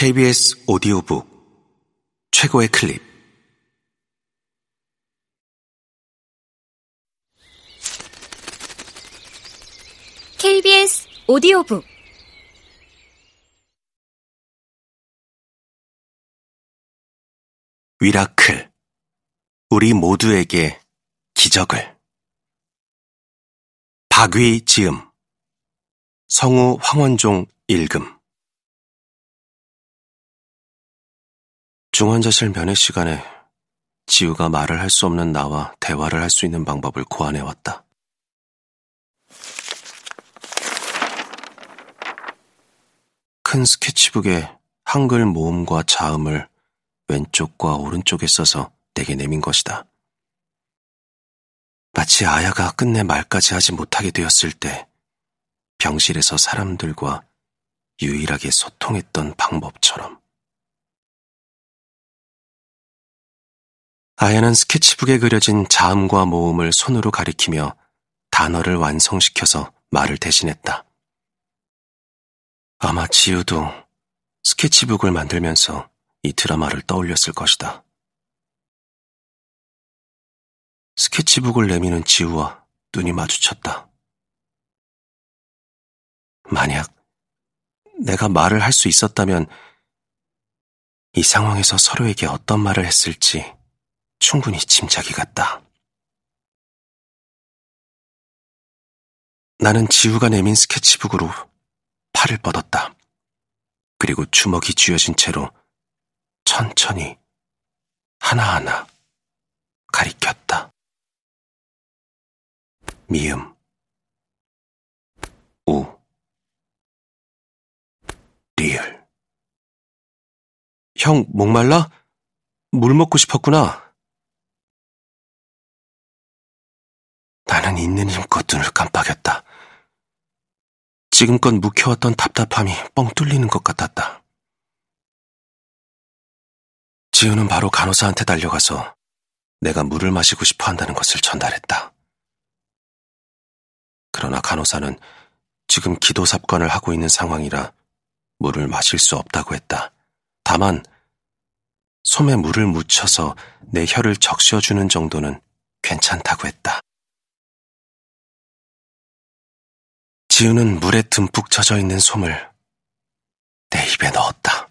KBS 오디오북 최고의 클립. KBS 오디오북. 위라클. 우리 모두에게 기적을. 박위 지음. 성우 황원종 읽음 중 환자실 면회 시간에 지우가 말을 할 수 없는 나와 대화를 할 수 있는 방법을 고안해 왔다. 큰 스케치북에 한글 모음과 자음을 왼쪽과 오른쪽에 써서 내게 내민 것이다. 마치 아야가 끝내 말까지 하지 못하게 되었을 때 병실에서 사람들과 유일하게 소통했던 방법처럼. 아야는 스케치북에 그려진 자음과 모음을 손으로 가리키며 단어를 완성시켜서 말을 대신했다. 아마 지우도 스케치북을 만들면서 이 드라마를 떠올렸을 것이다. 스케치북을 내미는 지우와 눈이 마주쳤다. 만약 내가 말을 할 수 있었다면 이 상황에서 서로에게 어떤 말을 했을지 충분히 짐작이 갔다. 나는 지우가 내민 스케치북으로 팔을 뻗었다. 그리고 주먹이 쥐어진 채로 천천히 하나하나 가리켰다. 미음, 우, 리을. 형, 목말라? 물 먹고 싶었구나. 나는 있는 힘껏 눈을 깜빡였다. 지금껏 묵혀왔던 답답함이 뻥 뚫리는 것 같았다. 지우는 바로 간호사한테 달려가서 내가 물을 마시고 싶어 한다는 것을 전달했다. 그러나 간호사는 지금 기도 삽관을 하고 있는 상황이라 물을 마실 수 없다고 했다. 다만 솜에 물을 묻혀서 내 혀를 적셔주는 정도는 괜찮다고 했다. 지우는 물에 듬뿍 젖어 있는 솜을 내 입에 넣었다.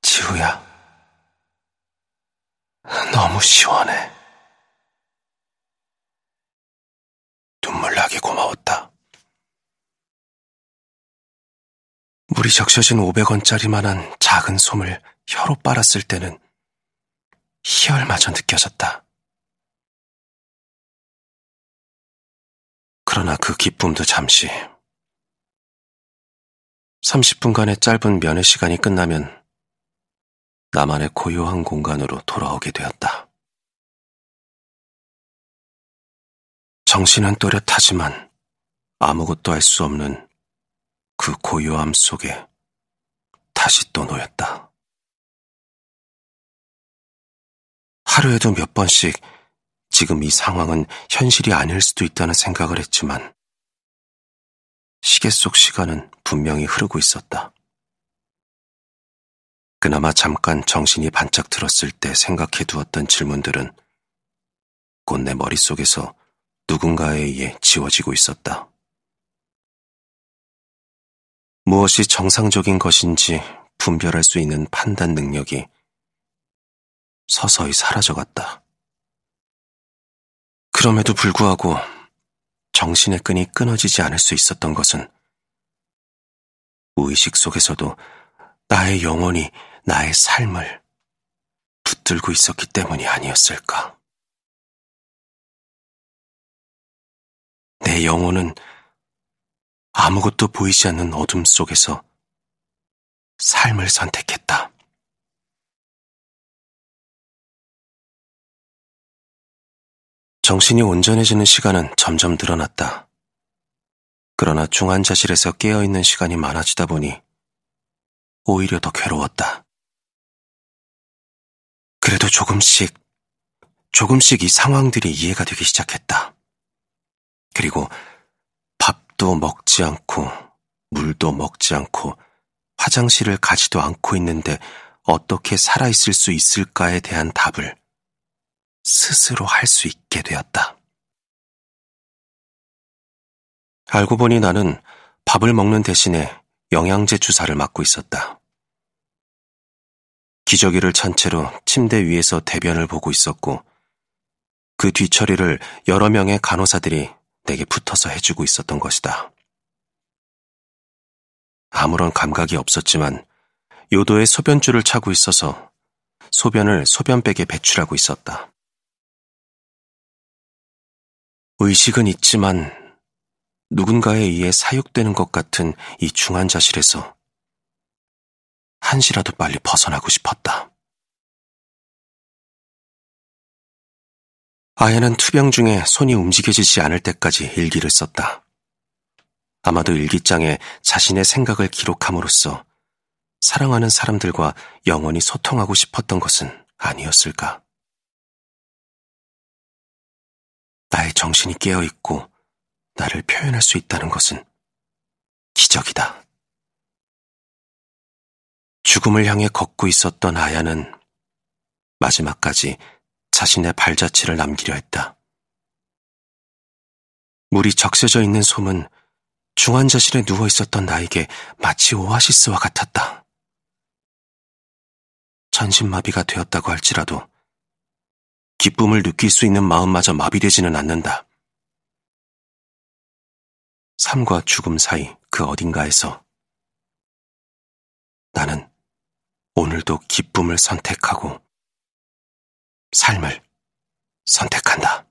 지우야, 너무 시원해. 눈물 나게 고마웠다. 물이 적셔진 500원짜리만한 작은 솜을 혀로 빨았을 때는 희열마저 느껴졌다. 그러나 그 기쁨도 잠시. 30분간의 짧은 면회 시간이 끝나면 나만의 고요한 공간으로 돌아오게 되었다. 정신은 또렷하지만 아무것도 할 수 없는 그 고요함 속에 다시 또 놓였다. 하루에도 몇 번씩 지금 이 상황은 현실이 아닐 수도 있다는 생각을 했지만 시계 속 시간은 분명히 흐르고 있었다. 그나마 잠깐 정신이 반짝 들었을 때 생각해 두었던 질문들은 곧 내 머릿속에서 누군가에 의해 지워지고 있었다. 무엇이 정상적인 것인지 분별할 수 있는 판단 능력이 서서히 사라져갔다. 그럼에도 불구하고 정신의 끈이 끊어지지 않을 수 있었던 것은 무의식 속에서도 나의 영혼이 나의 삶을 붙들고 있었기 때문이 아니었을까. 내 영혼은 아무것도 보이지 않는 어둠 속에서 삶을 선택했다. 정신이 온전해지는 시간은 점점 늘어났다. 그러나 중환자실에서 깨어있는 시간이 많아지다 보니 오히려 더 괴로웠다. 그래도 조금씩, 조금씩 이 상황들이 이해가 되기 시작했다. 그리고 밥도 먹지 않고, 물도 먹지 않고, 화장실을 가지도 않고 있는데 어떻게 살아있을 수 있을까에 대한 답을 스스로 할 수 있게 되었다. 알고 보니 나는 밥을 먹는 대신에 영양제 주사를 맞고 있었다. 기저귀를 찬 채로 침대 위에서 대변을 보고 있었고, 그 뒤처리를 여러 명의 간호사들이 내게 붙어서 해주고 있었던 것이다. 아무런 감각이 없었지만 요도에 소변줄을 차고 있어서 소변을 소변백에 배출하고 있었다. 의식은 있지만 누군가에 의해 사육되는 것 같은 이 중환자실에서 한시라도 빨리 벗어나고 싶었다. 아야는 투병 중에 손이 움직여지지 않을 때까지 일기를 썼다. 아마도 일기장에 자신의 생각을 기록함으로써 사랑하는 사람들과 영원히 소통하고 싶었던 것은 아니었을까? 나의 정신이 깨어있고 나를 표현할 수 있다는 것은 기적이다. 죽음을 향해 걷고 있었던 아야는 마지막까지 자신의 발자취를 남기려 했다. 물이 적셔져 있는 솜은 중환자실에 누워 있었던 나에게 마치 오아시스와 같았다. 전신마비가 되었다고 할지라도 기쁨을 느낄 수 있는 마음마저 마비되지는 않는다. 삶과 죽음 사이 그 어딘가에서 나는 오늘도 기쁨을 선택하고 삶을 선택한다.